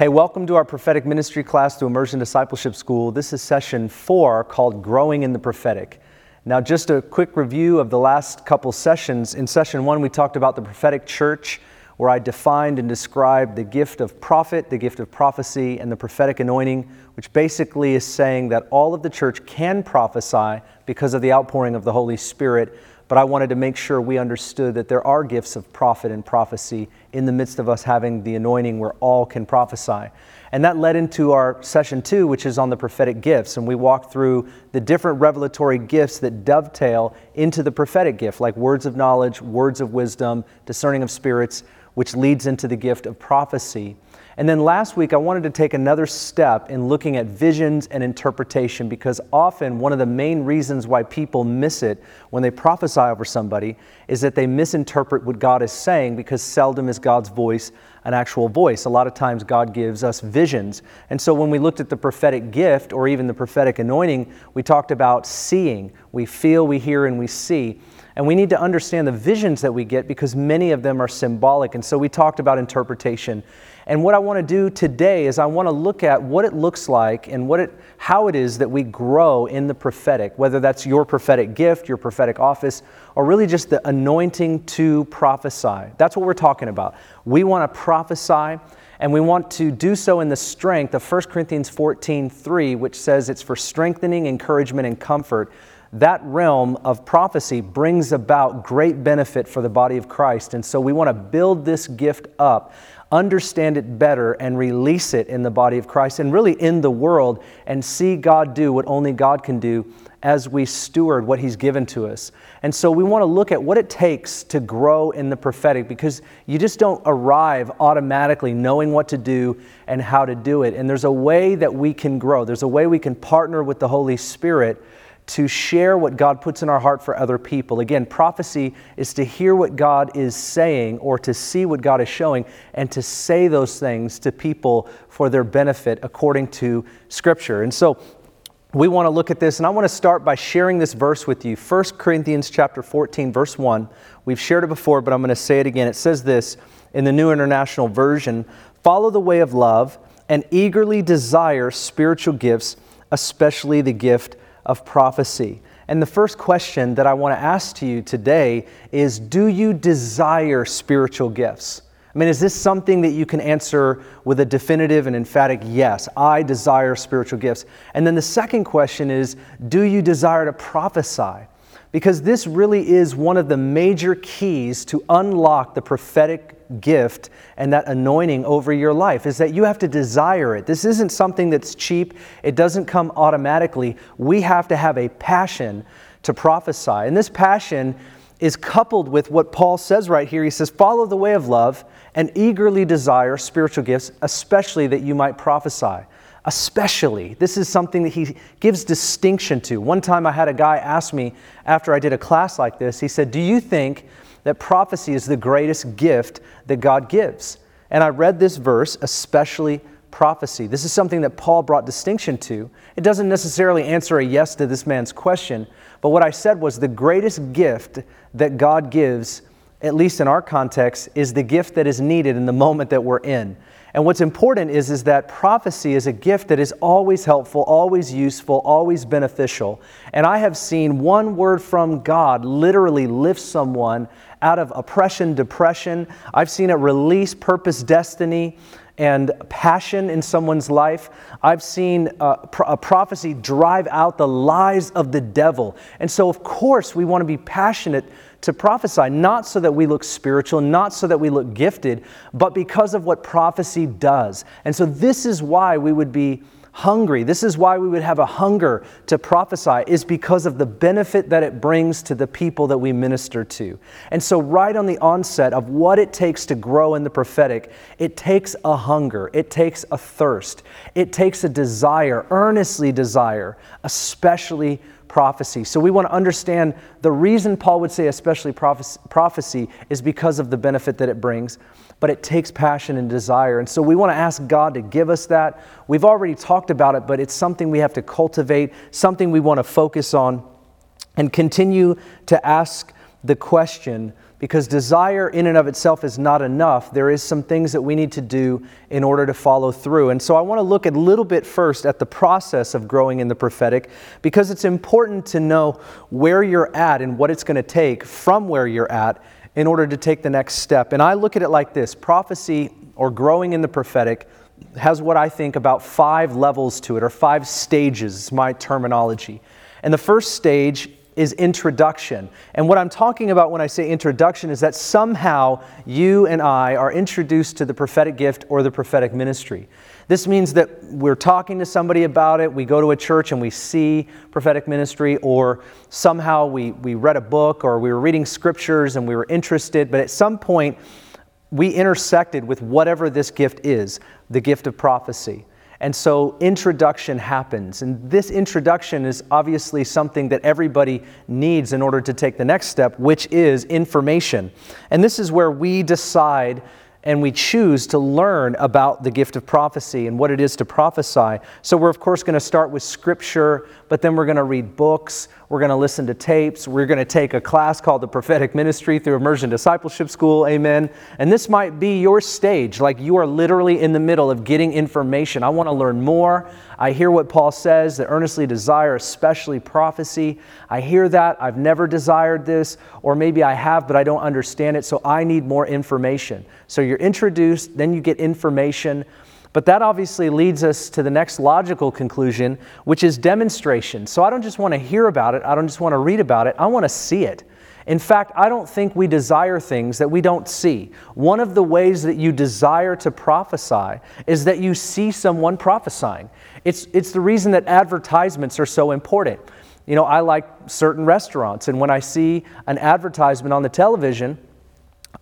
Hey, welcome to our prophetic ministry class through Immersion Discipleship School. This is session four called Growing in the Prophetic. Now, just a quick review of the last couple sessions. In session one, we talked about the prophetic church, where I defined and described the gift of prophet, the gift of prophecy, and the prophetic anointing, which basically is saying that all of the church can prophesy because of the outpouring of the Holy Spirit but I wanted to make sure we understood that there are gifts of prophet and prophecy in the midst of us having the anointing where all can prophesy. And that led into our session two, which is on the prophetic gifts. And we walked through the different revelatory gifts that dovetail into the prophetic gift, like words of knowledge, words of wisdom, discerning of spirits, which leads into the gift of prophecy. And then last week, I wanted to take another step in looking at visions and interpretation because often one of the main reasons why people miss it when they prophesy over somebody is that they misinterpret what God is saying because seldom is God's voice an actual voice. A lot of times, God gives us visions. And so, when we looked at the prophetic gift or even the prophetic anointing, we talked about seeing. We feel, we hear, and we see. And we need to understand the visions that we get because many of them are symbolic. And so, we talked about interpretation. And what I want to do today is I want to look at what it looks like and what it, how it is that we grow in the prophetic, whether that's your prophetic gift, your prophetic office, or really just the anointing to prophesy. That's what we're talking about. We want to prophesy and we want to do so in the strength of 1 Corinthians 14 3, which says it's for strengthening, encouragement, and comfort that realm of prophecy brings about great benefit for the body of Christ. And so we want to build this gift up understand it better and release it in the body of Christ and really in the world and see God do what only God can do as we steward what He's given to us. And so we want to look at what it takes to grow in the prophetic because you just don't arrive automatically knowing what to do and how to do it. And there's a way that we can grow, there's a way we can partner with the Holy Spirit to share what God puts in our heart for other people. Again, prophecy is to hear what God is saying or to see what God is showing and to say those things to people for their benefit according to Scripture. And so we want to look at this and I want to start by sharing this verse with you. 1 Corinthians chapter 14 verse 1. We've shared it before, but I'm going to say it again. It says this in the New International Version, "Follow the way of love and eagerly desire spiritual gifts, especially the gift of prophecy. And the first question that I want to ask to you today is Do you desire spiritual gifts? I mean, is this something that you can answer with a definitive and emphatic yes? I desire spiritual gifts. And then the second question is Do you desire to prophesy? Because this really is one of the major keys to unlock the prophetic gift and that anointing over your life is that you have to desire it. This isn't something that's cheap, it doesn't come automatically. We have to have a passion to prophesy. And this passion is coupled with what Paul says right here. He says, Follow the way of love and eagerly desire spiritual gifts, especially that you might prophesy. Especially. This is something that he gives distinction to. One time I had a guy ask me after I did a class like this, he said, Do you think that prophecy is the greatest gift that God gives. And I read this verse, especially prophecy. This is something that Paul brought distinction to. It doesn't necessarily answer a yes to this man's question, but what I said was the greatest gift that God gives, at least in our context, is the gift that is needed in the moment that we're in. And what's important is, is that prophecy is a gift that is always helpful, always useful, always beneficial. And I have seen one word from God literally lift someone out of oppression, depression. I've seen it release purpose, destiny, and passion in someone's life. I've seen uh, a, a, prophecy drive out the lies of the devil. And so, of course, we want to be passionate to prophesy, not so that we look spiritual, not so that we look gifted, but because of what prophecy does. And so, this is why we would be hungry. This is why we would have a hunger to prophesy, is because of the benefit that it brings to the people that we minister to. And so, right on the onset of what it takes to grow in the prophetic, it takes a hunger, it takes a thirst, it takes a desire, earnestly desire, especially prophecy. So we want to understand the reason Paul would say especially prophecy is because of the benefit that it brings but it takes passion and desire. And so we want to ask God to give us that. We've already talked about it, but it's something we have to cultivate, something we want to focus on, and continue to ask the question because desire in and of itself is not enough. There is some things that we need to do in order to follow through. And so I want to look a little bit first at the process of growing in the prophetic because it's important to know where you're at and what it's going to take from where you're at in order to take the next step. And I look at it like this prophecy or growing in the prophetic has what I think about five levels to it, or five stages, is my terminology. And the first stage is introduction. And what I'm talking about when I say introduction is that somehow you and I are introduced to the prophetic gift or the prophetic ministry. This means that we're talking to somebody about it, we go to a church and we see prophetic ministry, or somehow we, we read a book or we were reading scriptures and we were interested, but at some point we intersected with whatever this gift is the gift of prophecy. And so introduction happens. And this introduction is obviously something that everybody needs in order to take the next step, which is information. And this is where we decide and we choose to learn about the gift of prophecy and what it is to prophesy. So, we're of course going to start with scripture, but then we're going to read books, we're going to listen to tapes, we're going to take a class called the Prophetic Ministry through Immersion Discipleship School, amen. And this might be your stage, like you are literally in the middle of getting information. I want to learn more. I hear what Paul says that earnestly desire, especially prophecy. I hear that. I've never desired this, or maybe I have, but I don't understand it, so I need more information. So you're introduced, then you get information. But that obviously leads us to the next logical conclusion, which is demonstration. So I don't just want to hear about it, I don't just want to read about it, I want to see it. In fact, I don't think we desire things that we don't see. One of the ways that you desire to prophesy is that you see someone prophesying. It's, it's the reason that advertisements are so important. You know, I like certain restaurants, and when I see an advertisement on the television,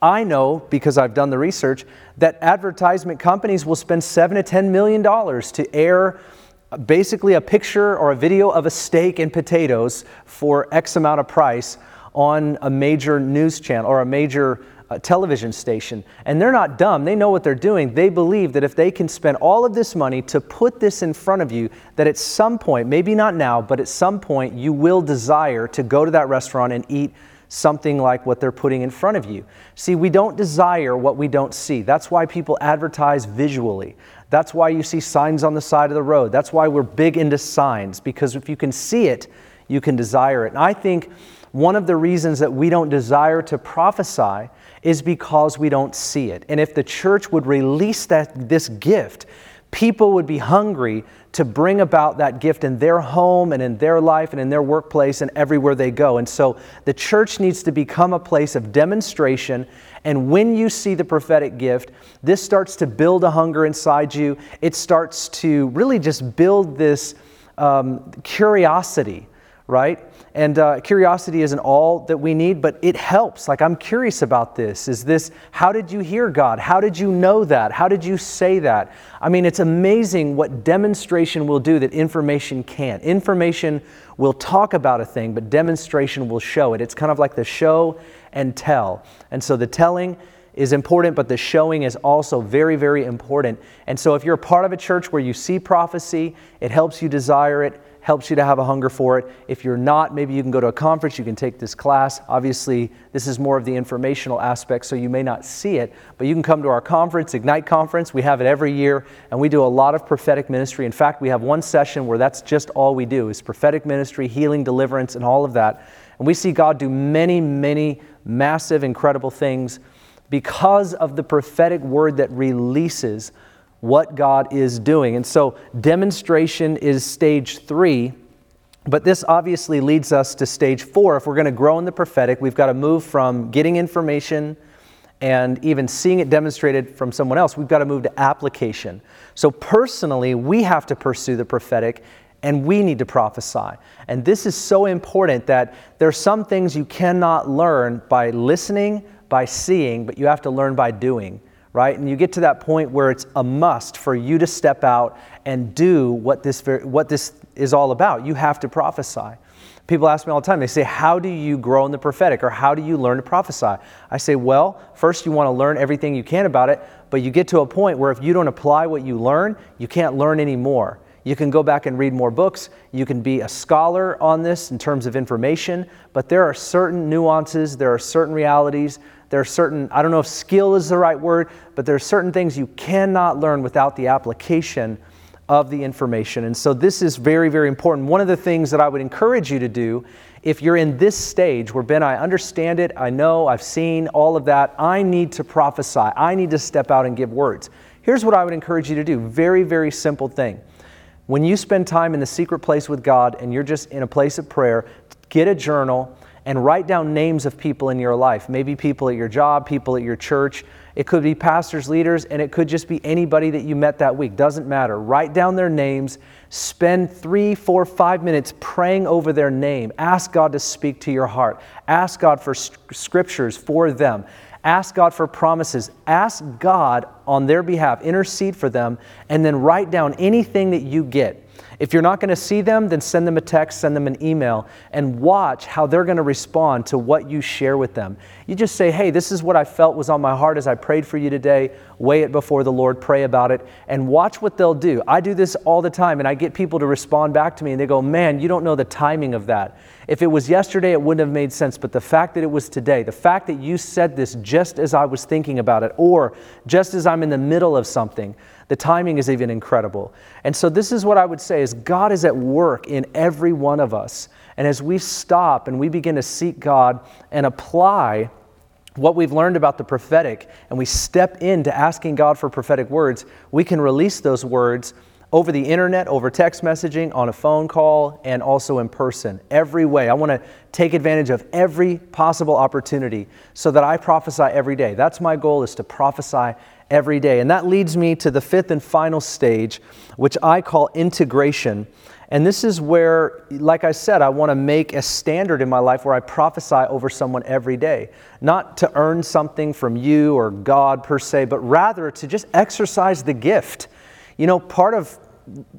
I know because I've done the research that advertisement companies will spend seven to ten million dollars to air basically a picture or a video of a steak and potatoes for X amount of price on a major news channel or a major uh, television station. And they're not dumb. They know what they're doing. They believe that if they can spend all of this money to put this in front of you, that at some point, maybe not now, but at some point, you will desire to go to that restaurant and eat something like what they're putting in front of you. See, we don't desire what we don't see. That's why people advertise visually. That's why you see signs on the side of the road. That's why we're big into signs, because if you can see it, you can desire it. And I think one of the reasons that we don't desire to prophesy is because we don't see it. And if the church would release that, this gift, people would be hungry to bring about that gift in their home and in their life and in their workplace and everywhere they go. And so the church needs to become a place of demonstration. And when you see the prophetic gift, this starts to build a hunger inside you. It starts to really just build this um, curiosity, right? And uh, curiosity isn't all that we need, but it helps. Like, I'm curious about this. Is this, how did you hear God? How did you know that? How did you say that? I mean, it's amazing what demonstration will do that information can't. Information will talk about a thing, but demonstration will show it. It's kind of like the show and tell. And so the telling, is important, but the showing is also very, very important. And so, if you're a part of a church where you see prophecy, it helps you desire it helps you to have a hunger for it. If you're not, maybe you can go to a conference, you can take this class. Obviously, this is more of the informational aspect, so you may not see it, but you can come to our conference, Ignite Conference. We have it every year, and we do a lot of prophetic ministry. In fact, we have one session where that's just all we do is prophetic ministry, healing, deliverance, and all of that. And we see God do many, many massive, incredible things because of the prophetic word that releases what God is doing. And so, demonstration is stage three. But this obviously leads us to stage four. If we're going to grow in the prophetic, we've got to move from getting information and even seeing it demonstrated from someone else. We've got to move to application. So, personally, we have to pursue the prophetic and we need to prophesy. And this is so important that there are some things you cannot learn by listening, by seeing, but you have to learn by doing right? And you get to that point where it's a must for you to step out and do what this, what this is all about. You have to prophesy. People ask me all the time, they say, How do you grow in the prophetic or how do you learn to prophesy? I say, Well, first you want to learn everything you can about it, but you get to a point where if you don't apply what you learn, you can't learn anymore You can go back and read more books. You can be a scholar on this in terms of information, but there are certain nuances, there are certain realities, there are certain, I don't know if skill is the right word, but there are certain things you cannot learn without the application of the information. And so this is very, very important. One of the things that I would encourage you to do if you're in this stage where, Ben, I understand it, I know, I've seen all of that, I need to prophesy, I need to step out and give words. Here's what I would encourage you to do very, very simple thing. When you spend time in the secret place with God and you're just in a place of prayer, get a journal and write down names of people in your life. Maybe people at your job, people at your church. It could be pastors, leaders, and it could just be anybody that you met that week. Doesn't matter. Write down their names. Spend three, four, five minutes praying over their name. Ask God to speak to your heart. Ask God for scriptures for them. Ask God for promises. Ask God on their behalf. Intercede for them. And then write down anything that you get. If you're not going to see them, then send them a text, send them an email, and watch how they're going to respond to what you share with them. You just say, hey, this is what I felt was on my heart as I prayed for you today. Weigh it before the Lord, pray about it, and watch what they'll do. I do this all the time, and I get people to respond back to me, and they go, man, you don't know the timing of that. If it was yesterday, it wouldn't have made sense, but the fact that it was today, the fact that you said this just as I was thinking about it, or just as I'm in the middle of something, the timing is even incredible. And so this is what I would say is God is at work in every one of us. And as we stop and we begin to seek God and apply what we've learned about the prophetic and we step into asking God for prophetic words, we can release those words over the internet, over text messaging, on a phone call, and also in person. Every way. I want to take advantage of every possible opportunity so that I prophesy every day. That's my goal is to prophesy every day. And that leads me to the fifth and final stage, which I call integration. And this is where, like I said, I want to make a standard in my life where I prophesy over someone every day. Not to earn something from you or God per se, but rather to just exercise the gift. You know, part of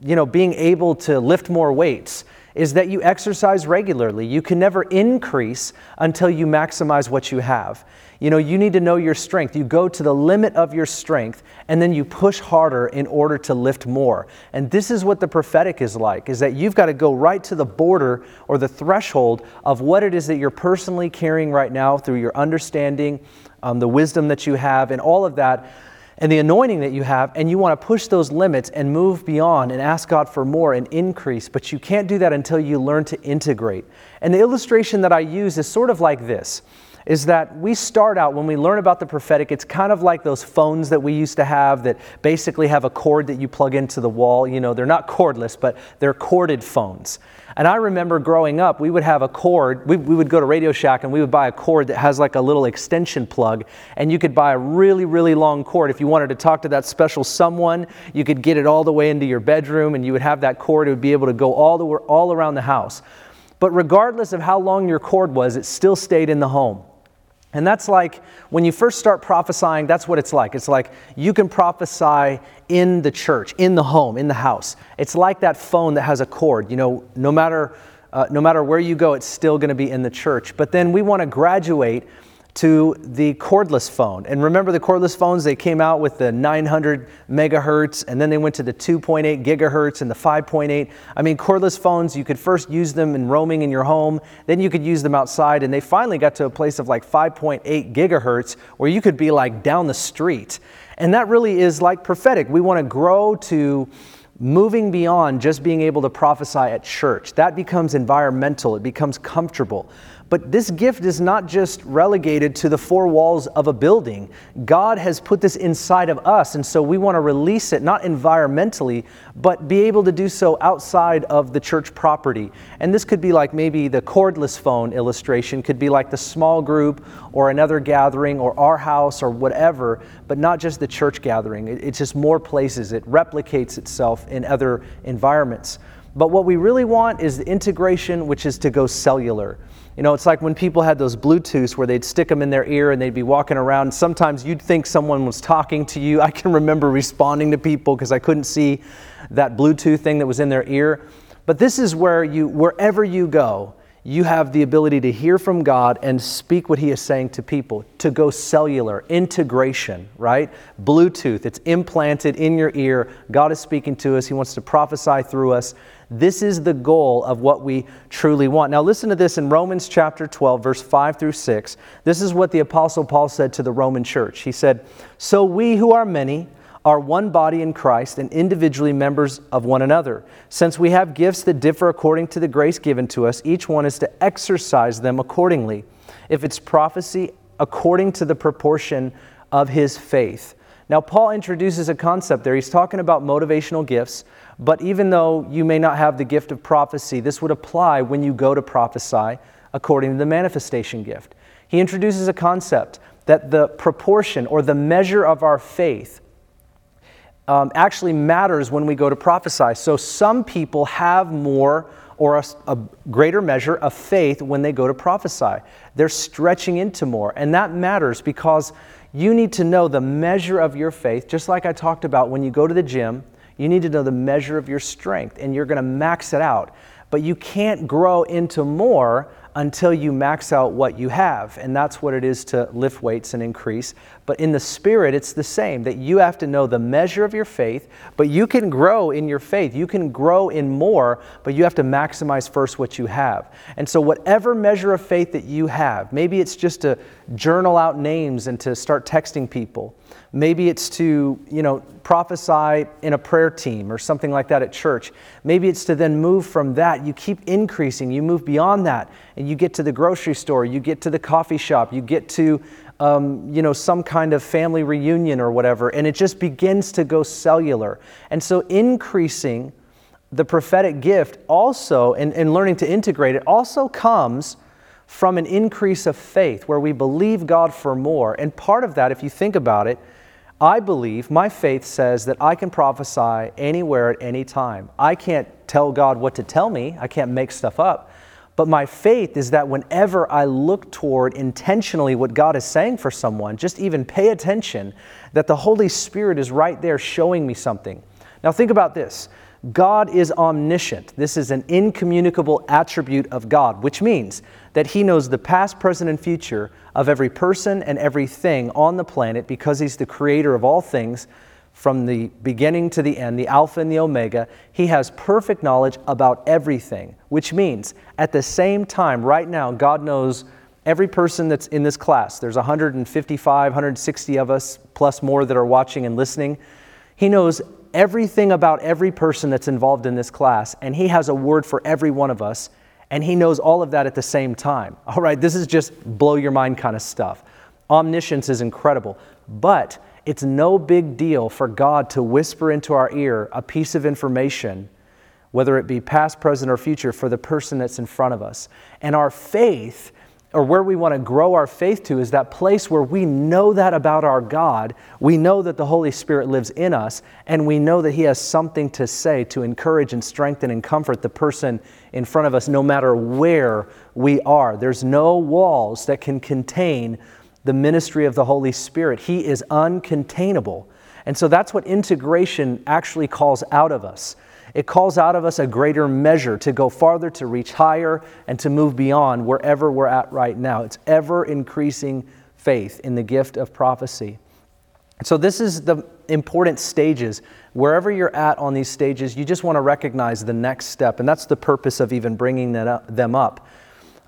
you know, being able to lift more weights is that you exercise regularly. You can never increase until you maximize what you have. You know, you need to know your strength. You go to the limit of your strength and then you push harder in order to lift more. And this is what the prophetic is like is that you've got to go right to the border or the threshold of what it is that you're personally carrying right now through your understanding, um, the wisdom that you have and all of that and the anointing that you have, and you want to push those limits and move beyond and ask God for more and increase, but you can't do that until you learn to integrate. And the illustration that I use is sort of like this is that we start out when we learn about the prophetic, it's kind of like those phones that we used to have that basically have a cord that you plug into the wall. You know, they're not cordless, but they're corded phones. And I remember growing up, we would have a cord, we, we would go to Radio Shack and we would buy a cord that has like a little extension plug. And you could buy a really, really long cord. If you wanted to talk to that special someone, you could get it all the way into your bedroom and you would have that cord. It would be able to go all, the, all around the house. But regardless of how long your cord was, it still stayed in the home. And that's like when you first start prophesying, that's what it's like. It's like you can prophesy in the church, in the home, in the house. It's like that phone that has a cord. You know, no matter, uh, no matter where you go, it's still going to be in the church. But then we want to graduate to the cordless phone. And remember the cordless phones, they came out with the 900 megahertz and then they went to the 2.8 gigahertz and the 5.8. I mean, cordless phones, you could first use them in roaming in your home, then you could use them outside, and they finally got to a place of like 5.8 gigahertz where you could be like down the street. And that really is like prophetic. We want to grow to moving beyond just being able to prophesy at church. That becomes environmental, it becomes comfortable. But this gift is not just relegated to the four walls of a building. God has put this inside of us, and so we want to release it, not environmentally, but be able to do so outside of the church property. And this could be like maybe the cordless phone illustration, could be like the small group or another gathering or our house or whatever, but not just the church gathering. It's just more places. It replicates itself in other environments. But what we really want is the integration, which is to go cellular. You know, it's like when people had those Bluetooths where they'd stick them in their ear and they'd be walking around. Sometimes you'd think someone was talking to you. I can remember responding to people because I couldn't see that Bluetooth thing that was in their ear. But this is where you, wherever you go, you have the ability to hear from God and speak what He is saying to people, to go cellular, integration, right? Bluetooth, it's implanted in your ear. God is speaking to us, He wants to prophesy through us. This is the goal of what we truly want. Now, listen to this in Romans chapter 12, verse 5 through 6. This is what the Apostle Paul said to the Roman church. He said, So we who are many, are one body in Christ and individually members of one another. Since we have gifts that differ according to the grace given to us, each one is to exercise them accordingly. If it's prophecy, according to the proportion of his faith. Now, Paul introduces a concept there. He's talking about motivational gifts, but even though you may not have the gift of prophecy, this would apply when you go to prophesy according to the manifestation gift. He introduces a concept that the proportion or the measure of our faith um, actually matters when we go to prophesy. So some people have more or a, a, greater measure of faith when they go to prophesy. They're stretching into more. And that matters because you need to know the measure of your faith, just like I talked about when you go to the gym. You need to know the measure of your strength, and you're going to max it out. But you can't grow into more until you max out what you have. And that's what it is to lift weights and increase. But in the spirit, it's the same that you have to know the measure of your faith, but you can grow in your faith. You can grow in more, but you have to maximize first what you have. And so, whatever measure of faith that you have, maybe it's just to journal out names and to start texting people. Maybe it's to, you know, prophesy in a prayer team or something like that at church. Maybe it's to then move from that. You keep increasing, you move beyond that, and you get to the grocery store, you get to the coffee shop, you get to um, you know, some kind of family reunion or whatever, and it just begins to go cellular. And so increasing the prophetic gift also, and, and learning to integrate it, also comes from an increase of faith where we believe God for more. And part of that, if you think about it, I believe, my faith says that I can prophesy anywhere at any time. I can't tell God what to tell me, I can't make stuff up. But my faith is that whenever I look toward intentionally what God is saying for someone, just even pay attention, that the Holy Spirit is right there showing me something. Now, think about this God is omniscient. This is an incommunicable attribute of God, which means that He knows the past, present, and future of every person and everything on the planet because He's the creator of all things from the beginning to the end, the Alpha and the Omega. He has perfect knowledge about everything, which means at the same time, right now, God knows every person that's in this class. There's 155, 160 of us, plus more that are watching and listening. He knows everything about every person that's involved in this class, and He has a word for every one of us, and He knows all of that at the same time. All right, this is just blow your mind kind of stuff. Omniscience is incredible. But it's no big deal for God to whisper into our ear a piece of information, whether it be past, present, or future, for the person that's in front of us. And our faith, or where we want to grow our faith to, is that place where we know that about our God. We know that the Holy Spirit lives in us, and we know that He has something to say to encourage and strengthen and comfort the person in front of us, no matter where we are. There's no walls that can contain the ministry of the Holy Spirit. He is uncontainable. And so that's what integration actually calls out of us. It calls out of us a greater measure to go farther, to reach higher, and to move beyond wherever we're at right now. It's ever increasing faith in the gift of prophecy. So, this is the important stages. Wherever you're at on these stages, you just want to recognize the next step. And that's the purpose of even bringing them up.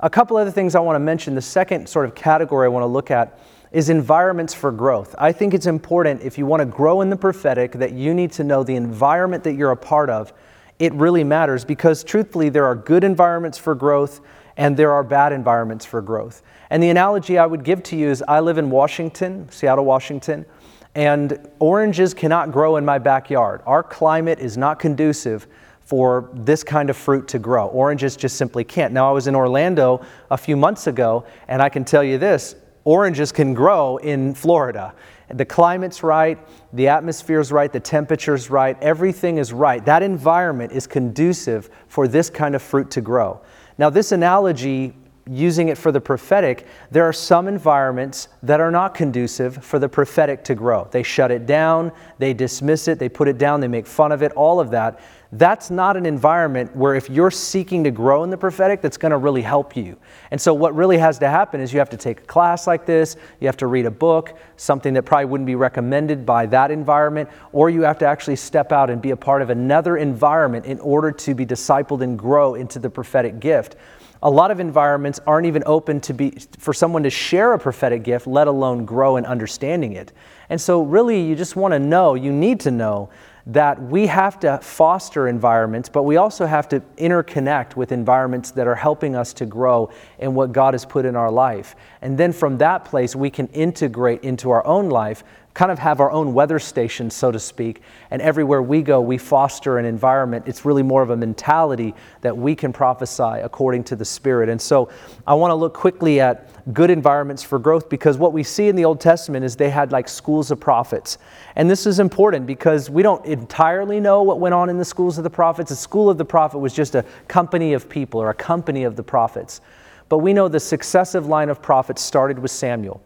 A couple other things I want to mention. The second sort of category I want to look at is environments for growth. I think it's important if you want to grow in the prophetic that you need to know the environment that you're a part of. It really matters because truthfully, there are good environments for growth and there are bad environments for growth. And the analogy I would give to you is I live in Washington, Seattle, Washington, and oranges cannot grow in my backyard. Our climate is not conducive for this kind of fruit to grow. Oranges just simply can't. Now, I was in Orlando a few months ago, and I can tell you this oranges can grow in Florida. The climate's right, the atmosphere's right, the temperature's right, everything is right. That environment is conducive for this kind of fruit to grow. Now, this analogy using it for the prophetic, there are some environments that are not conducive for the prophetic to grow. They shut it down, they dismiss it, they put it down, they make fun of it, all of that. That's not an environment where if you're seeking to grow in the prophetic, that's going to really help you. And so, what really has to happen is you have to take a class like this, you have to read a book, something that probably wouldn't be recommended by that environment, or you have to actually step out and be a part of another environment in order to be discipled and grow into the prophetic gift a lot of environments aren't even open to be for someone to share a prophetic gift let alone grow in understanding it and so really you just want to know you need to know that we have to foster environments but we also have to interconnect with environments that are helping us to grow in what god has put in our life and then from that place we can integrate into our own life kind of have our own weather station, so to speak. And everywhere we go, we foster an environment. It's really more of a mentality that we can prophesy according to the Spirit. And so I want to look quickly at good environments for growth because what we see in the Old Testament is they had like schools of prophets. And this is important because we don't entirely know what went on in the schools of the prophets. A school of the prophet was just a company of people or a company of the prophets. But we know the successive line of prophets started with Samuel.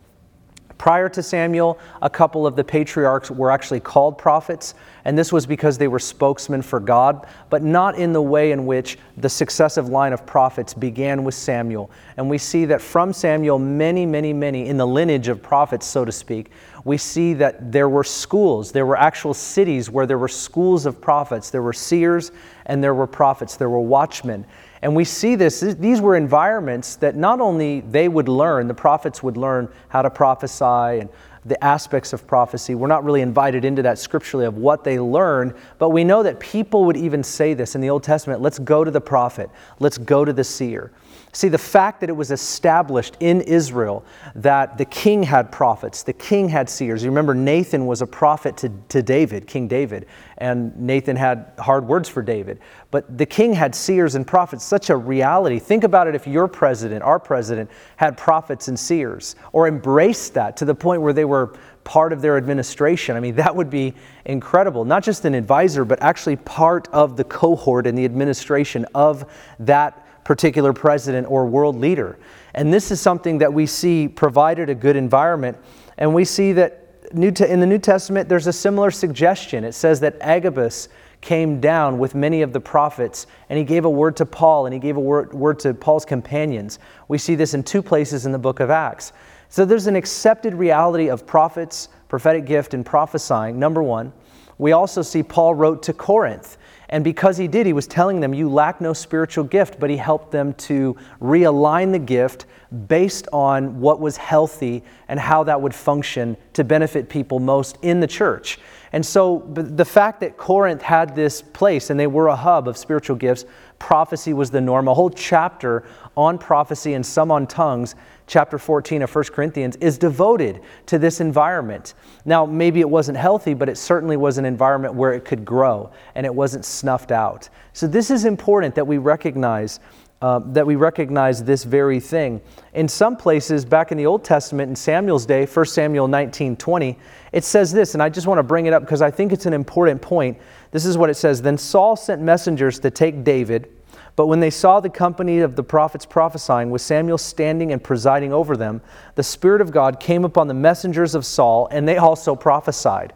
Prior to Samuel, a couple of the patriarchs were actually called prophets, and this was because they were spokesmen for God, but not in the way in which the successive line of prophets began with Samuel. And we see that from Samuel, many, many, many, in the lineage of prophets, so to speak, we see that there were schools, there were actual cities where there were schools of prophets. There were seers and there were prophets, there were watchmen. And we see this, these were environments that not only they would learn, the prophets would learn how to prophesy and the aspects of prophecy. We're not really invited into that scripturally of what they learned, but we know that people would even say this in the Old Testament let's go to the prophet, let's go to the seer. See, the fact that it was established in Israel that the king had prophets, the king had seers. You remember, Nathan was a prophet to, to David, King David, and Nathan had hard words for David. But the king had seers and prophets, such a reality. Think about it if your president, our president, had prophets and seers, or embraced that to the point where they were part of their administration. I mean, that would be incredible. Not just an advisor, but actually part of the cohort and the administration of that particular president or world leader. And this is something that we see provided a good environment. And we see that in the New Testament, there's a similar suggestion. It says that Agabus came down with many of the prophets, and he gave a word to Paul, and he gave a word, word to Paul's companions. We see this in two places in the book of Acts. So there's an accepted reality of prophets, prophetic gift, and prophesying, number one. We also see Paul wrote to Corinth. And because he did, he was telling them, You lack no spiritual gift, but he helped them to realign the gift based on what was healthy and how that would function to benefit people most in the church. And so the fact that Corinth had this place and they were a hub of spiritual gifts, prophecy was the norm. A whole chapter on prophecy and some on tongues chapter 14 of 1 Corinthians is devoted to this environment. Now, maybe it wasn't healthy, but it certainly was an environment where it could grow and it wasn't snuffed out. So, this is important that we recognize. Uh, that we recognize this very thing. In some places, back in the Old Testament, in Samuel's day, 1 Samuel 19 20, it says this, and I just want to bring it up because I think it's an important point. This is what it says Then Saul sent messengers to take David but when they saw the company of the prophets prophesying, with Samuel standing and presiding over them, the Spirit of God came upon the messengers of Saul, and they also prophesied.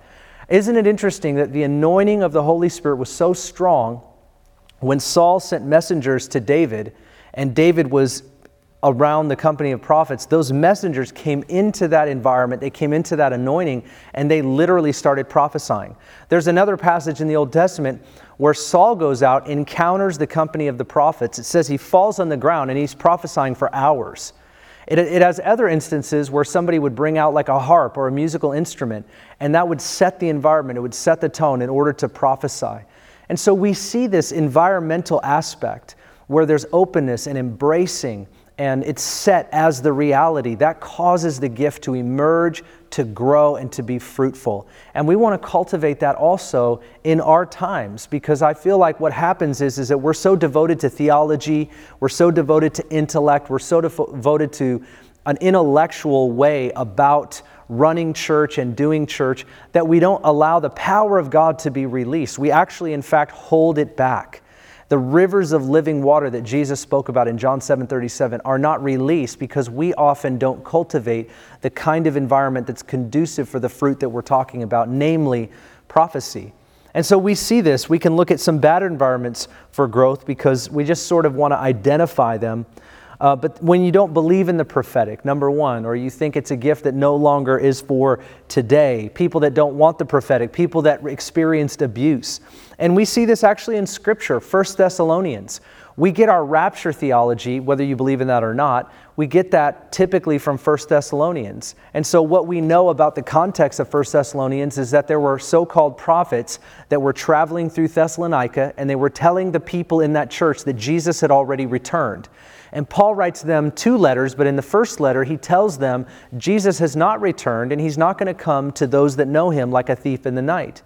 Isn't it interesting that the anointing of the Holy Spirit was so strong when Saul sent messengers to David, and David was around the company of prophets, those messengers came into that environment, they came into that anointing, and they literally started prophesying. There's another passage in the Old Testament where Saul goes out, encounters the company of the prophets. It says he falls on the ground and he's prophesying for hours. It, it, has other instances where somebody would bring out like a harp or a musical instrument, and that would set the environment, it would set the tone in order to prophesy. And so we see this environmental aspect where there's openness and embracing and it's set as the reality, that causes the gift to emerge, to grow, and to be fruitful. And we want to cultivate that also in our times because I feel like what happens is, is that we're so devoted to theology, we're so devoted to intellect, we're so devoted to an intellectual way about running church and doing church that we don't allow the power of God to be released. We actually, in fact, hold it back. The rivers of living water that Jesus spoke about in John 7:37 are not released because we often don't cultivate the kind of environment that's conducive for the fruit that we're talking about, namely prophecy. And so we see this. We can look at some bad environments for growth because we just sort of want to identify them uh, but when you don't believe in the prophetic, number one, or you think it's a gift that no longer is for today, people that don't want the prophetic, people that experienced abuse. And we see this actually in Scripture, 1 Thessalonians. We get our rapture theology, whether you believe in that or not, we get that typically from 1 Thessalonians. And so, what we know about the context of 1 Thessalonians is that there were so called prophets that were traveling through Thessalonica and they were telling the people in that church that Jesus had already returned. And Paul writes them two letters, but in the first letter, he tells them Jesus has not returned and he's not going to come to those that know him like a thief in the night.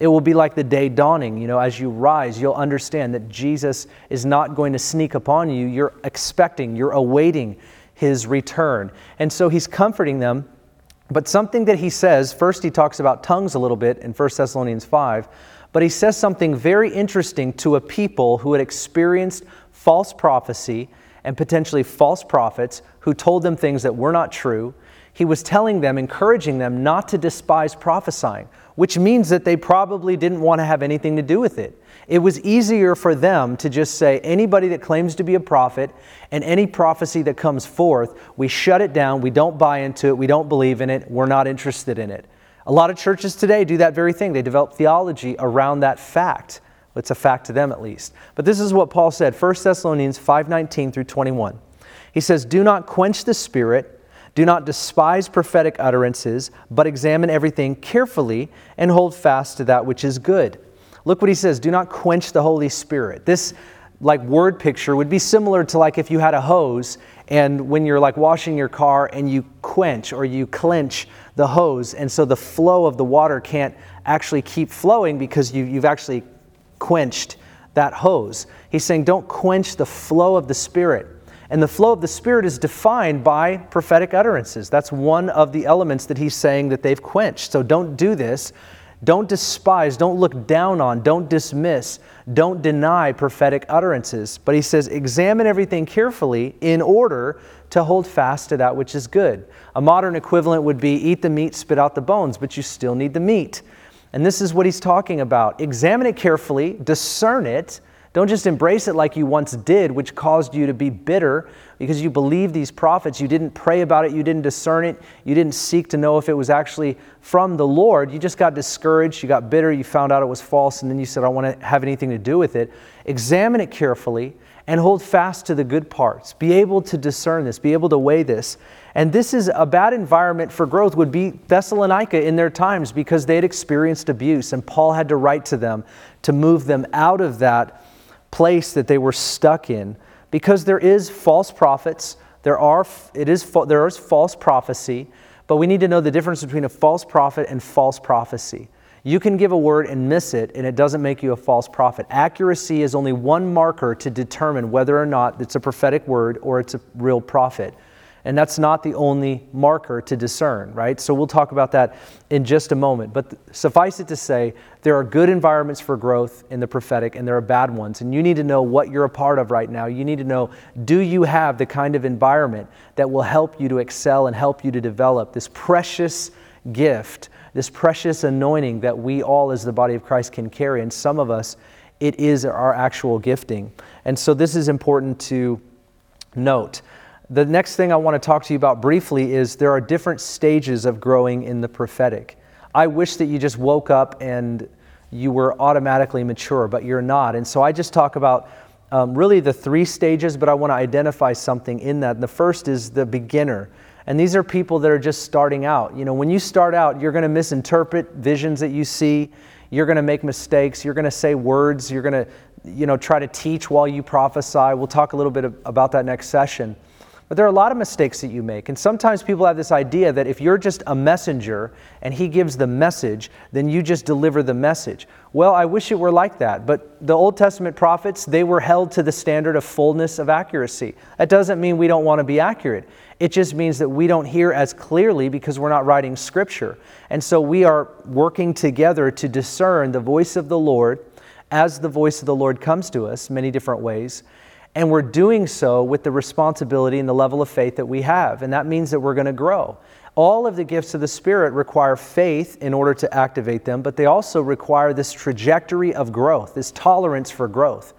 It will be like the day dawning. You know, as you rise, you'll understand that Jesus is not going to sneak upon you. You're expecting, you're awaiting his return. And so he's comforting them. But something that he says, first he talks about tongues a little bit in 1 Thessalonians 5, but he says something very interesting to a people who had experienced false prophecy and potentially false prophets who told them things that were not true. He was telling them, encouraging them not to despise prophesying, which means that they probably didn't want to have anything to do with it. It was easier for them to just say, anybody that claims to be a prophet and any prophecy that comes forth, we shut it down, we don't buy into it, we don't believe in it, we're not interested in it. A lot of churches today do that very thing. They develop theology around that fact. It's a fact to them at least. But this is what Paul said, 1 Thessalonians 5:19 through 21. He says, "Do not quench the spirit, do not despise prophetic utterances, but examine everything carefully and hold fast to that which is good." Look what he says, "Do not quench the Holy Spirit." This like word picture would be similar to like if you had a hose and when you're like washing your car and you quench or you clench the hose and so the flow of the water can't actually keep flowing because you, you've actually quenched that hose. He's saying, don't quench the flow of the Spirit. And the flow of the Spirit is defined by prophetic utterances. That's one of the elements that he's saying that they've quenched. So don't do this. Don't despise, don't look down on, don't dismiss, don't deny prophetic utterances. But he says, examine everything carefully in order to hold fast to that which is good. A modern equivalent would be eat the meat, spit out the bones, but you still need the meat. And this is what he's talking about. Examine it carefully, discern it. Don't just embrace it like you once did, which caused you to be bitter because you believed these prophets. You didn't pray about it, you didn't discern it, you didn't seek to know if it was actually from the Lord. You just got discouraged, you got bitter, you found out it was false, and then you said, I don't want to have anything to do with it. Examine it carefully and hold fast to the good parts. Be able to discern this, be able to weigh this. And this is a bad environment for growth, would be Thessalonica in their times because they had experienced abuse, and Paul had to write to them to move them out of that place that they were stuck in. Because there is false prophets, there, are, it is, there is false prophecy, but we need to know the difference between a false prophet and false prophecy. You can give a word and miss it, and it doesn't make you a false prophet. Accuracy is only one marker to determine whether or not it's a prophetic word or it's a real prophet. And that's not the only marker to discern, right? So we'll talk about that in just a moment. But suffice it to say, there are good environments for growth in the prophetic and there are bad ones. And you need to know what you're a part of right now. You need to know do you have the kind of environment that will help you to excel and help you to develop this precious gift, this precious anointing that we all as the body of Christ can carry. And some of us, it is our actual gifting. And so this is important to note. The next thing I want to talk to you about briefly is there are different stages of growing in the prophetic. I wish that you just woke up and you were automatically mature, but you're not. And so I just talk about um, really the three stages, but I want to identify something in that. The first is the beginner. And these are people that are just starting out. You know, when you start out, you're going to misinterpret visions that you see. You're going to make mistakes. You're going to say words. You're going to, you know, try to teach while you prophesy. We'll talk a little bit about that next session. But there are a lot of mistakes that you make. And sometimes people have this idea that if you're just a messenger and he gives the message, then you just deliver the message. Well, I wish it were like that. But the Old Testament prophets, they were held to the standard of fullness of accuracy. That doesn't mean we don't want to be accurate. It just means that we don't hear as clearly because we're not writing scripture. And so we are working together to discern the voice of the Lord as the voice of the Lord comes to us many different ways. And we're doing so with the responsibility and the level of faith that we have. And that means that we're going to grow. All of the gifts of the Spirit require faith in order to activate them, but they also require this trajectory of growth, this tolerance for growth.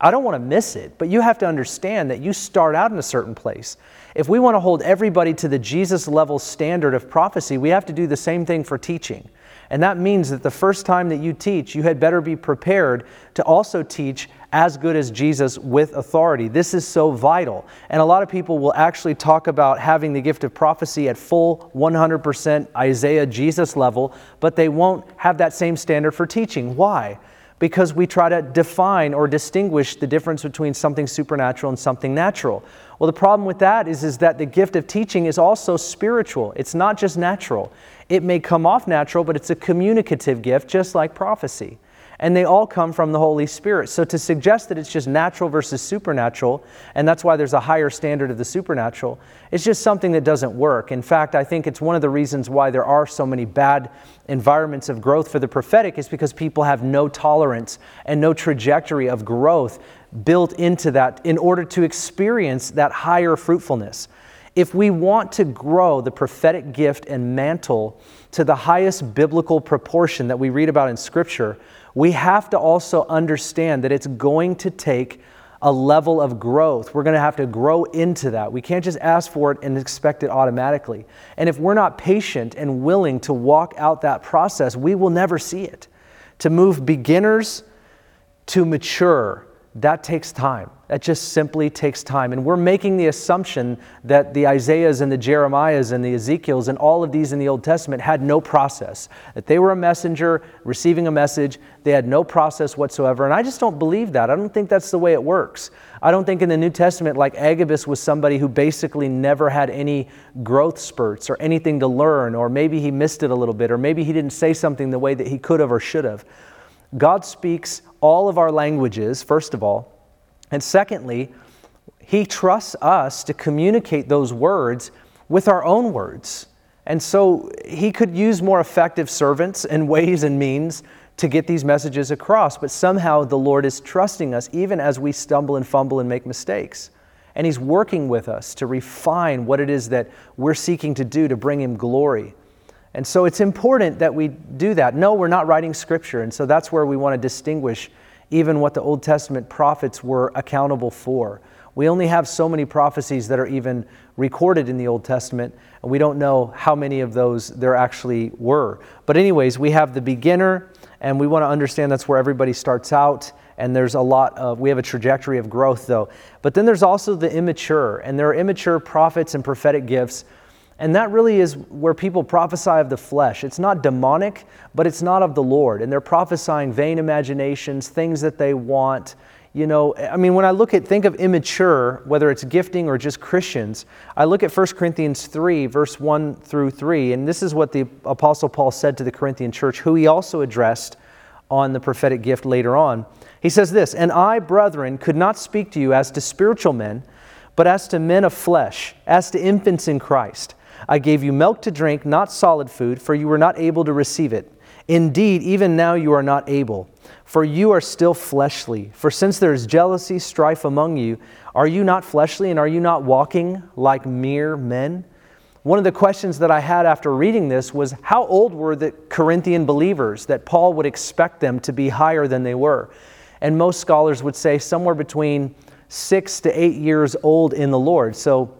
I don't want to miss it, but you have to understand that you start out in a certain place. If we want to hold everybody to the Jesus level standard of prophecy, we have to do the same thing for teaching. And that means that the first time that you teach, you had better be prepared to also teach as good as Jesus with authority. This is so vital. And a lot of people will actually talk about having the gift of prophecy at full 100% Isaiah Jesus level, but they won't have that same standard for teaching. Why? Because we try to define or distinguish the difference between something supernatural and something natural. Well, the problem with that is, is that the gift of teaching is also spiritual. It's not just natural. It may come off natural, but it's a communicative gift, just like prophecy and they all come from the Holy Spirit. So to suggest that it's just natural versus supernatural, and that's why there's a higher standard of the supernatural, it's just something that doesn't work. In fact, I think it's one of the reasons why there are so many bad environments of growth for the prophetic is because people have no tolerance and no trajectory of growth built into that in order to experience that higher fruitfulness. If we want to grow the prophetic gift and mantle to the highest biblical proportion that we read about in Scripture, we have to also understand that it's going to take a level of growth. We're going to have to grow into that. We can't just ask for it and expect it automatically. And if we're not patient and willing to walk out that process, we will never see it. To move beginners to mature, that takes time. That just simply takes time. And we're making the assumption that the Isaiahs and the Jeremiahs and the Ezekiels and all of these in the Old Testament had no process, that they were a messenger receiving a message. They had no process whatsoever. And I just don't believe that. I don't think that's the way it works. I don't think in the New Testament, like Agabus was somebody who basically never had any growth spurts or anything to learn, or maybe he missed it a little bit, or maybe he didn't say something the way that he could have or should have. God speaks all of our languages, first of all. And secondly, he trusts us to communicate those words with our own words. And so he could use more effective servants and ways and means to get these messages across, but somehow the Lord is trusting us even as we stumble and fumble and make mistakes. And he's working with us to refine what it is that we're seeking to do to bring him glory. And so it's important that we do that. No, we're not writing scripture, and so that's where we want to distinguish even what the Old Testament prophets were accountable for. We only have so many prophecies that are even recorded in the Old Testament, and we don't know how many of those there actually were. But, anyways, we have the beginner, and we want to understand that's where everybody starts out. And there's a lot of, we have a trajectory of growth though. But then there's also the immature, and there are immature prophets and prophetic gifts and that really is where people prophesy of the flesh. It's not demonic, but it's not of the Lord. And they're prophesying vain imaginations, things that they want. You know, I mean, when I look at, think of immature, whether it's gifting or just Christians, I look at 1 Corinthians 3, verse 1 through 3, and this is what the Apostle Paul said to the Corinthian church, who he also addressed on the prophetic gift later on. He says this And I, brethren, could not speak to you as to spiritual men, but as to men of flesh, as to infants in Christ. I gave you milk to drink, not solid food, for you were not able to receive it. Indeed, even now you are not able, for you are still fleshly. For since there is jealousy, strife among you, are you not fleshly and are you not walking like mere men? One of the questions that I had after reading this was how old were the Corinthian believers that Paul would expect them to be higher than they were? And most scholars would say somewhere between six to eight years old in the Lord. So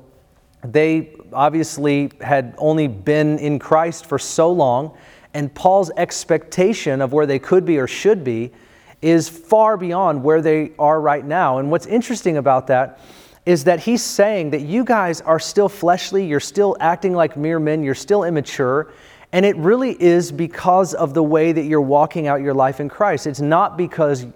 they obviously had only been in Christ for so long, and Paul's expectation of where they could be or should be is far beyond where they are right now. And what's interesting about that is that he's saying that you guys are still fleshly, you're still acting like mere men, you're still immature, and it really is because of the way that you're walking out your life in Christ. It's not because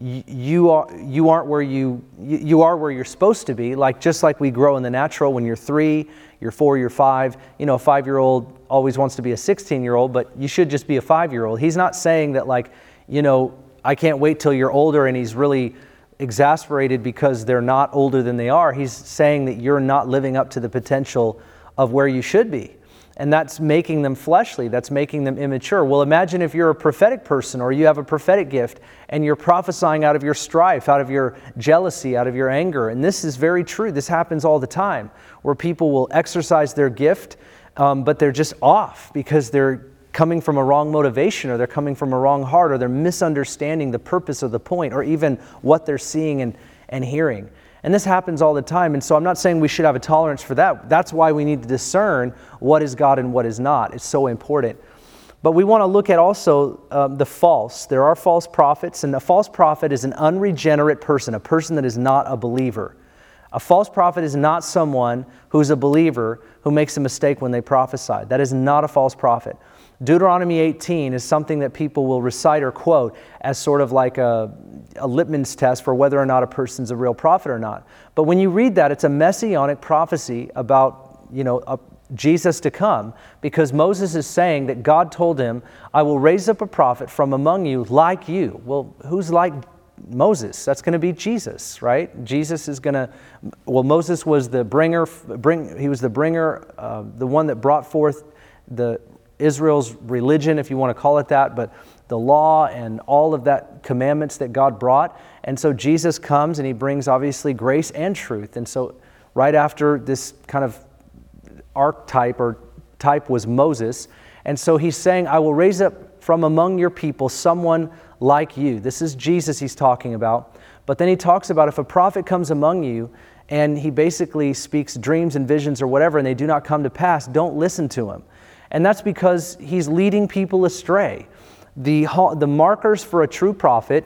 you are you aren't where you you are where you're supposed to be. Like just like we grow in the natural when you're 3 you're 4 you're 5 you know a 5 year old always wants to be a 16 year old but you should just be a 5 year old he's not saying that like you know I can't wait till you're older and he's really exasperated because they're not older than they are. He's saying that you're not living up to the potential of where you should be and that's making them fleshly, that's making them immature. Well, imagine if you're a prophetic person or you have a prophetic gift and you're prophesying out of your strife, out of your jealousy, out of your anger. And this is very true. This happens all the time where people will exercise their gift, um, but they're just off because they're coming from a wrong motivation or they're coming from a wrong heart or they're misunderstanding the purpose of the point or even what they're seeing and, and hearing. And this happens all the time. And so I'm not saying we should have a tolerance for that. That's why we need to discern what is God and what is not. It's so important. But we want to look at also um, the false. There are false prophets, and a false prophet is an unregenerate person, a person that is not a believer. A false prophet is not someone who's a believer who makes a mistake when they prophesy. That is not a false prophet. Deuteronomy 18 is something that people will recite or quote as sort of like a, a litmus test for whether or not a person's a real prophet or not. But when you read that, it's a messianic prophecy about, you know, a, Jesus to come because Moses is saying that God told him, I will raise up a prophet from among you like you. Well, who's like Moses? That's going to be Jesus, right? Jesus is going to, well, Moses was the bringer, bring, he was the bringer, uh, the one that brought forth the Israel's religion, if you want to call it that, but the law and all of that commandments that God brought. And so Jesus comes and he brings obviously grace and truth. And so right after this kind of archetype or type was Moses. And so he's saying, I will raise up from among your people someone like you. This is Jesus he's talking about. But then he talks about if a prophet comes among you and he basically speaks dreams and visions or whatever and they do not come to pass, don't listen to him. And that's because he's leading people astray. The, the markers for a true prophet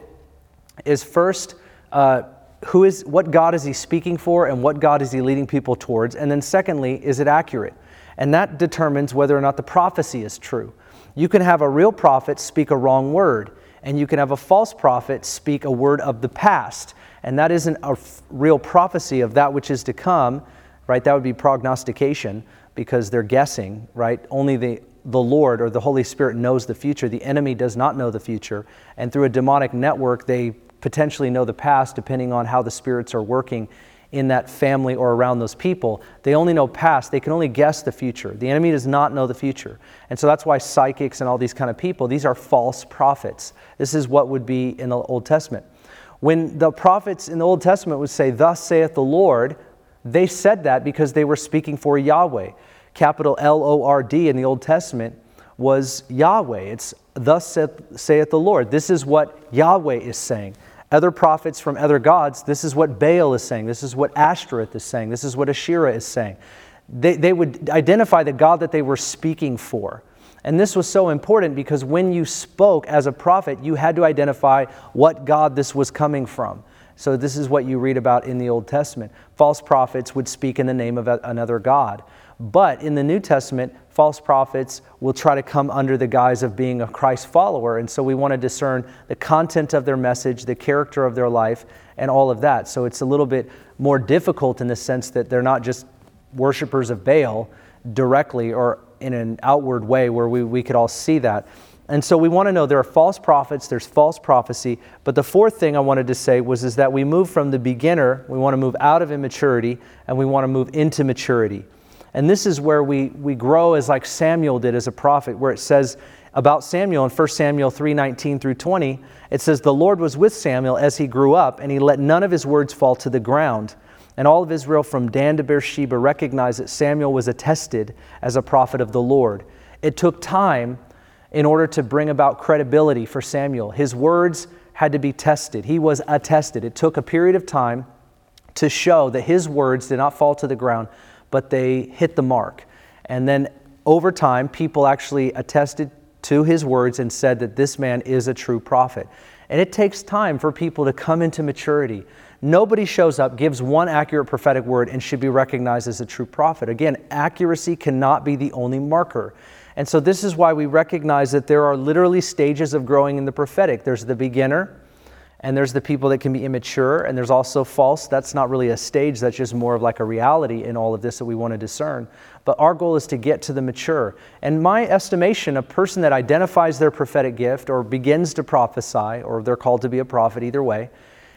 is first, uh, who is, what God is he speaking for and what God is he leading people towards? And then secondly, is it accurate? And that determines whether or not the prophecy is true. You can have a real prophet speak a wrong word, and you can have a false prophet speak a word of the past. And that isn't a real prophecy of that which is to come, right? That would be prognostication because they're guessing, right? Only the, the Lord or the Holy Spirit knows the future. The enemy does not know the future. And through a demonic network, they potentially know the past depending on how the spirits are working in that family or around those people. They only know past, they can only guess the future. The enemy does not know the future. And so that's why psychics and all these kind of people, these are false prophets. This is what would be in the Old Testament. When the prophets in the Old Testament would say, Thus saith the Lord, they said that because they were speaking for Yahweh. Capital L O R D in the Old Testament was Yahweh. It's thus saith the Lord. This is what Yahweh is saying. Other prophets from other gods, this is what Baal is saying. This is what Ashtoreth is saying. This is what Asherah is saying. They, they would identify the God that they were speaking for. And this was so important because when you spoke as a prophet, you had to identify what God this was coming from. So, this is what you read about in the Old Testament. False prophets would speak in the name of another God. But in the New Testament, false prophets will try to come under the guise of being a Christ follower. And so we want to discern the content of their message, the character of their life, and all of that. So it's a little bit more difficult in the sense that they're not just worshipers of Baal directly or in an outward way where we, we could all see that. And so we want to know there are false prophets, there's false prophecy. But the fourth thing I wanted to say was is that we move from the beginner, we want to move out of immaturity, and we want to move into maturity. And this is where we, we grow as like Samuel did as a prophet, where it says about Samuel in 1 Samuel 3 19 through 20, it says, The Lord was with Samuel as he grew up, and he let none of his words fall to the ground. And all of Israel from Dan to Beersheba recognized that Samuel was attested as a prophet of the Lord. It took time in order to bring about credibility for Samuel. His words had to be tested. He was attested. It took a period of time to show that his words did not fall to the ground, but they hit the mark. And then over time, people actually attested to his words and said that this man is a true prophet. And it takes time for people to come into maturity. Nobody shows up, gives one accurate prophetic word, and should be recognized as a true prophet. Again, accuracy cannot be the only marker. And so, this is why we recognize that there are literally stages of growing in the prophetic. There's the beginner, and there's the people that can be immature, and there's also false. That's not really a stage, that's just more of like a reality in all of this that we want to discern. But our goal is to get to the mature. And my estimation, a person that identifies their prophetic gift or begins to prophesy, or they're called to be a prophet, either way,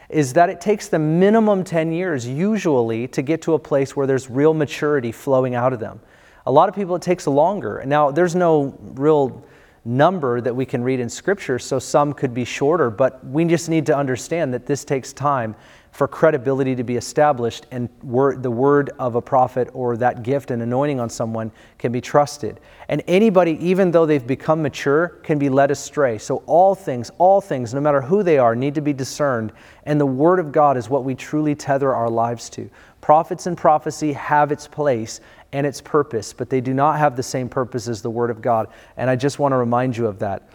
is that it takes them minimum 10 years, usually, to get to a place where there's real maturity flowing out of them. A lot of people, it takes longer. Now, there's no real number that we can read in Scripture, so some could be shorter, but we just need to understand that this takes time for credibility to be established and word, the word of a prophet or that gift and anointing on someone can be trusted. And anybody, even though they've become mature, can be led astray. So all things, all things, no matter who they are, need to be discerned. And the word of God is what we truly tether our lives to. Prophets and prophecy have its place and its purpose, but they do not have the same purpose as the word of God. And I just want to remind you of that.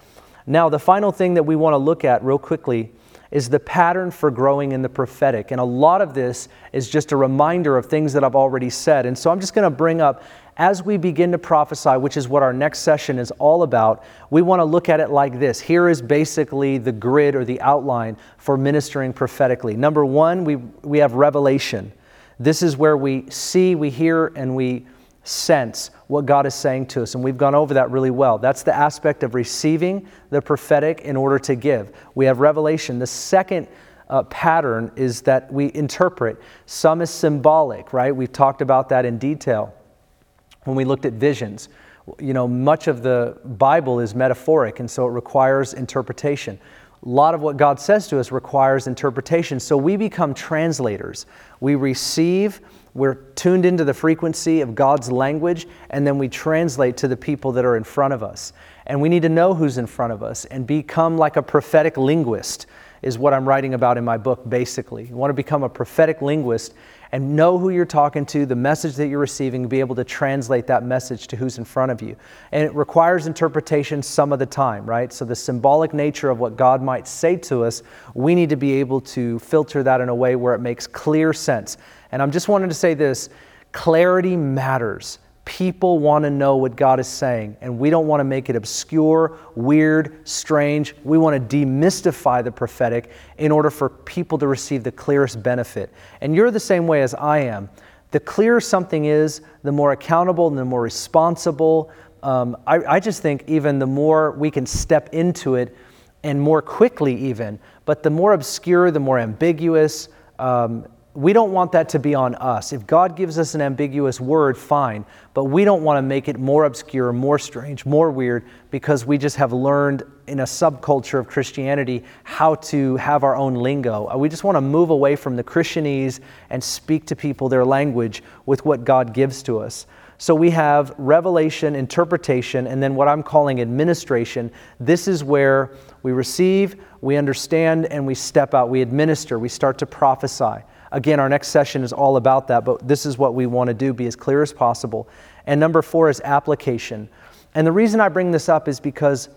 Now, the final thing that we want to look at real quickly is the pattern for growing in the prophetic. And a lot of this is just a reminder of things that I've already said. And so I'm just going to bring up, as we begin to prophesy, which is what our next session is all about, we want to look at it like this. Here is basically the grid or the outline for ministering prophetically. Number one, we, we have revelation. This is where we see, we hear, and we sense what God is saying to us. And we've gone over that really well. That's the aspect of receiving the prophetic in order to give. We have revelation. The second uh, pattern is that we interpret. Some is symbolic, right? We've talked about that in detail when we looked at visions. You know, much of the Bible is metaphoric, and so it requires interpretation. A lot of what God says to us requires interpretation. So we become translators. We receive we're tuned into the frequency of God's language, and then we translate to the people that are in front of us. And we need to know who's in front of us and become like a prophetic linguist, is what I'm writing about in my book, basically. You want to become a prophetic linguist and know who you're talking to, the message that you're receiving, be able to translate that message to who's in front of you. And it requires interpretation some of the time, right? So, the symbolic nature of what God might say to us, we need to be able to filter that in a way where it makes clear sense. And I'm just wanting to say this clarity matters. People want to know what God is saying, and we don't want to make it obscure, weird, strange. We want to demystify the prophetic in order for people to receive the clearest benefit. And you're the same way as I am. The clearer something is, the more accountable and the more responsible. Um, I, I just think even the more we can step into it and more quickly, even. But the more obscure, the more ambiguous, um, we don't want that to be on us. If God gives us an ambiguous word, fine, but we don't want to make it more obscure, more strange, more weird because we just have learned in a subculture of Christianity how to have our own lingo. Uh, we just want to move away from the Christianese and speak to people their language with what God gives to us. So we have revelation, interpretation, and then what I'm calling administration. This is where we receive, we understand, and we step out. We administer, we start to prophesy. Again, our next session is all about that, but this is what we want to do be as clear as possible. And number four is application. And the reason I bring this up is because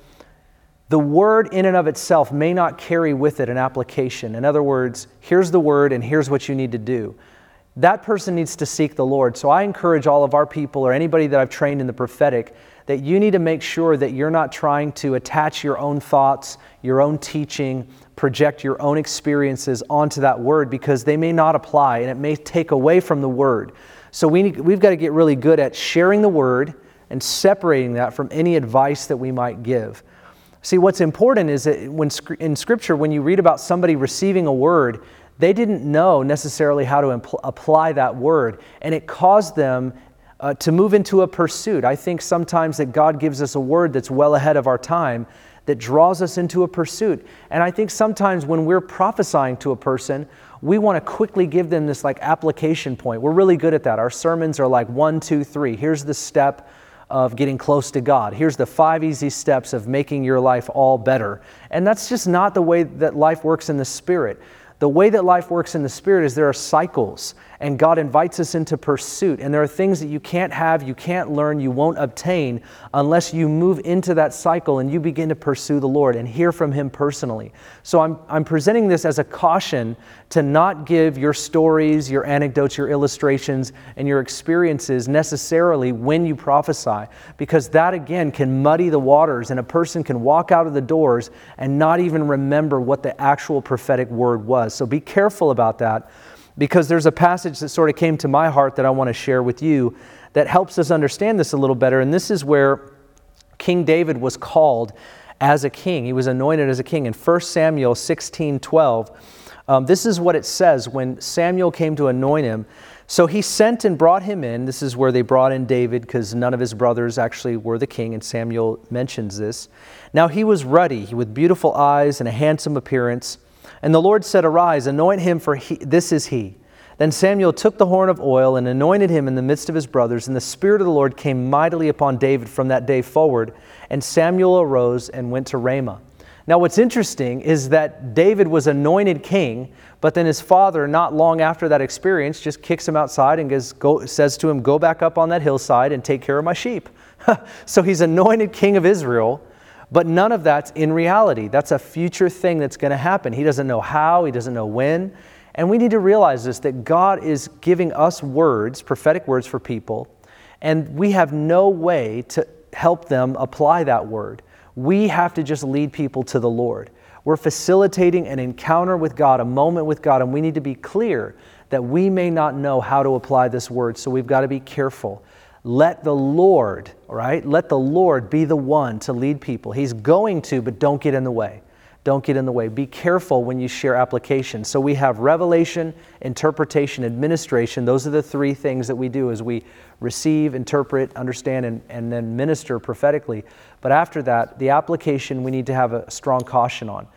the word in and of itself may not carry with it an application. In other words, here's the word and here's what you need to do. That person needs to seek the Lord. So I encourage all of our people or anybody that I've trained in the prophetic that you need to make sure that you're not trying to attach your own thoughts, your own teaching, project your own experiences onto that word because they may not apply and it may take away from the word. So we need, we've got to get really good at sharing the word and separating that from any advice that we might give. See, what's important is that when in Scripture, when you read about somebody receiving a word, they didn't know necessarily how to impl- apply that word, and it caused them uh, to move into a pursuit. I think sometimes that God gives us a word that's well ahead of our time that draws us into a pursuit. And I think sometimes when we're prophesying to a person, we want to quickly give them this like application point. We're really good at that. Our sermons are like one, two, three. Here's the step of getting close to God. Here's the five easy steps of making your life all better. And that's just not the way that life works in the Spirit. The way that life works in the Spirit is there are cycles, and God invites us into pursuit. And there are things that you can't have, you can't learn, you won't obtain unless you move into that cycle and you begin to pursue the Lord and hear from Him personally. So I'm, I'm presenting this as a caution to not give your stories, your anecdotes, your illustrations, and your experiences necessarily when you prophesy, because that again can muddy the waters, and a person can walk out of the doors and not even remember what the actual prophetic word was. So be careful about that because there's a passage that sort of came to my heart that I want to share with you that helps us understand this a little better. And this is where King David was called as a king. He was anointed as a king in 1 Samuel 16 12. Um, this is what it says when Samuel came to anoint him. So he sent and brought him in. This is where they brought in David because none of his brothers actually were the king, and Samuel mentions this. Now he was ruddy, with beautiful eyes and a handsome appearance. And the Lord said, Arise, anoint him, for he, this is he. Then Samuel took the horn of oil and anointed him in the midst of his brothers, and the Spirit of the Lord came mightily upon David from that day forward. And Samuel arose and went to Ramah. Now, what's interesting is that David was anointed king, but then his father, not long after that experience, just kicks him outside and goes, go, says to him, Go back up on that hillside and take care of my sheep. so he's anointed king of Israel, but none of that's in reality. That's a future thing that's going to happen. He doesn't know how, he doesn't know when. And we need to realize this that God is giving us words, prophetic words for people, and we have no way to help them apply that word. We have to just lead people to the Lord. We're facilitating an encounter with God, a moment with God, and we need to be clear that we may not know how to apply this word, so we've got to be careful. Let the Lord, right, let the Lord be the one to lead people. He's going to, but don't get in the way. Don't get in the way. Be careful when you share application. So we have revelation, interpretation, administration. Those are the three things that we do as we receive, interpret, understand, and, and then minister prophetically. But after that, the application we need to have a strong caution on.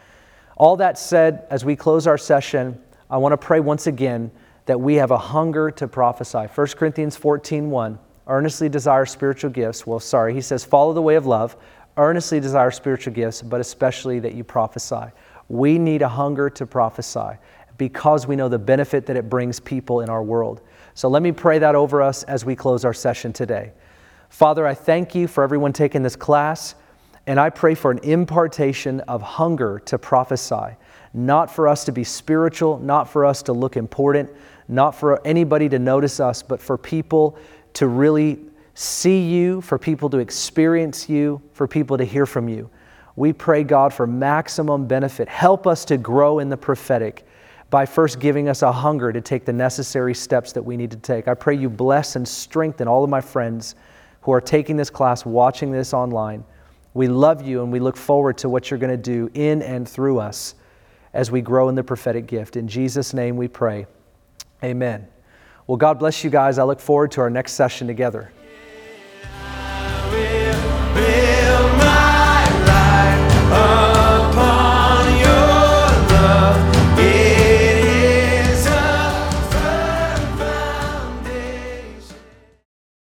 All that said, as we close our session, I want to pray once again that we have a hunger to prophesy. 1 Corinthians 14 1, earnestly desire spiritual gifts. Well, sorry, he says, follow the way of love earnestly desire spiritual gifts, but especially that you prophesy. We need a hunger to prophesy because we know the benefit that it brings people in our world. So let me pray that over us as we close our session today. Father, I thank you for everyone taking this class, and I pray for an impartation of hunger to prophesy, not for us to be spiritual, not for us to look important, not for anybody to notice us, but for people to really see you, for people to experience you, for people to hear from you. We pray, God, for maximum benefit. Help us to grow in the prophetic by first giving us a hunger to take the necessary steps that we need to take. I pray you bless and strengthen all of my friends who are taking this class, watching this online. We love you and we look forward to what you're going to do in and through us as we grow in the prophetic gift. In Jesus' name we pray. Amen. Well, God bless you guys. I look forward to our next session together.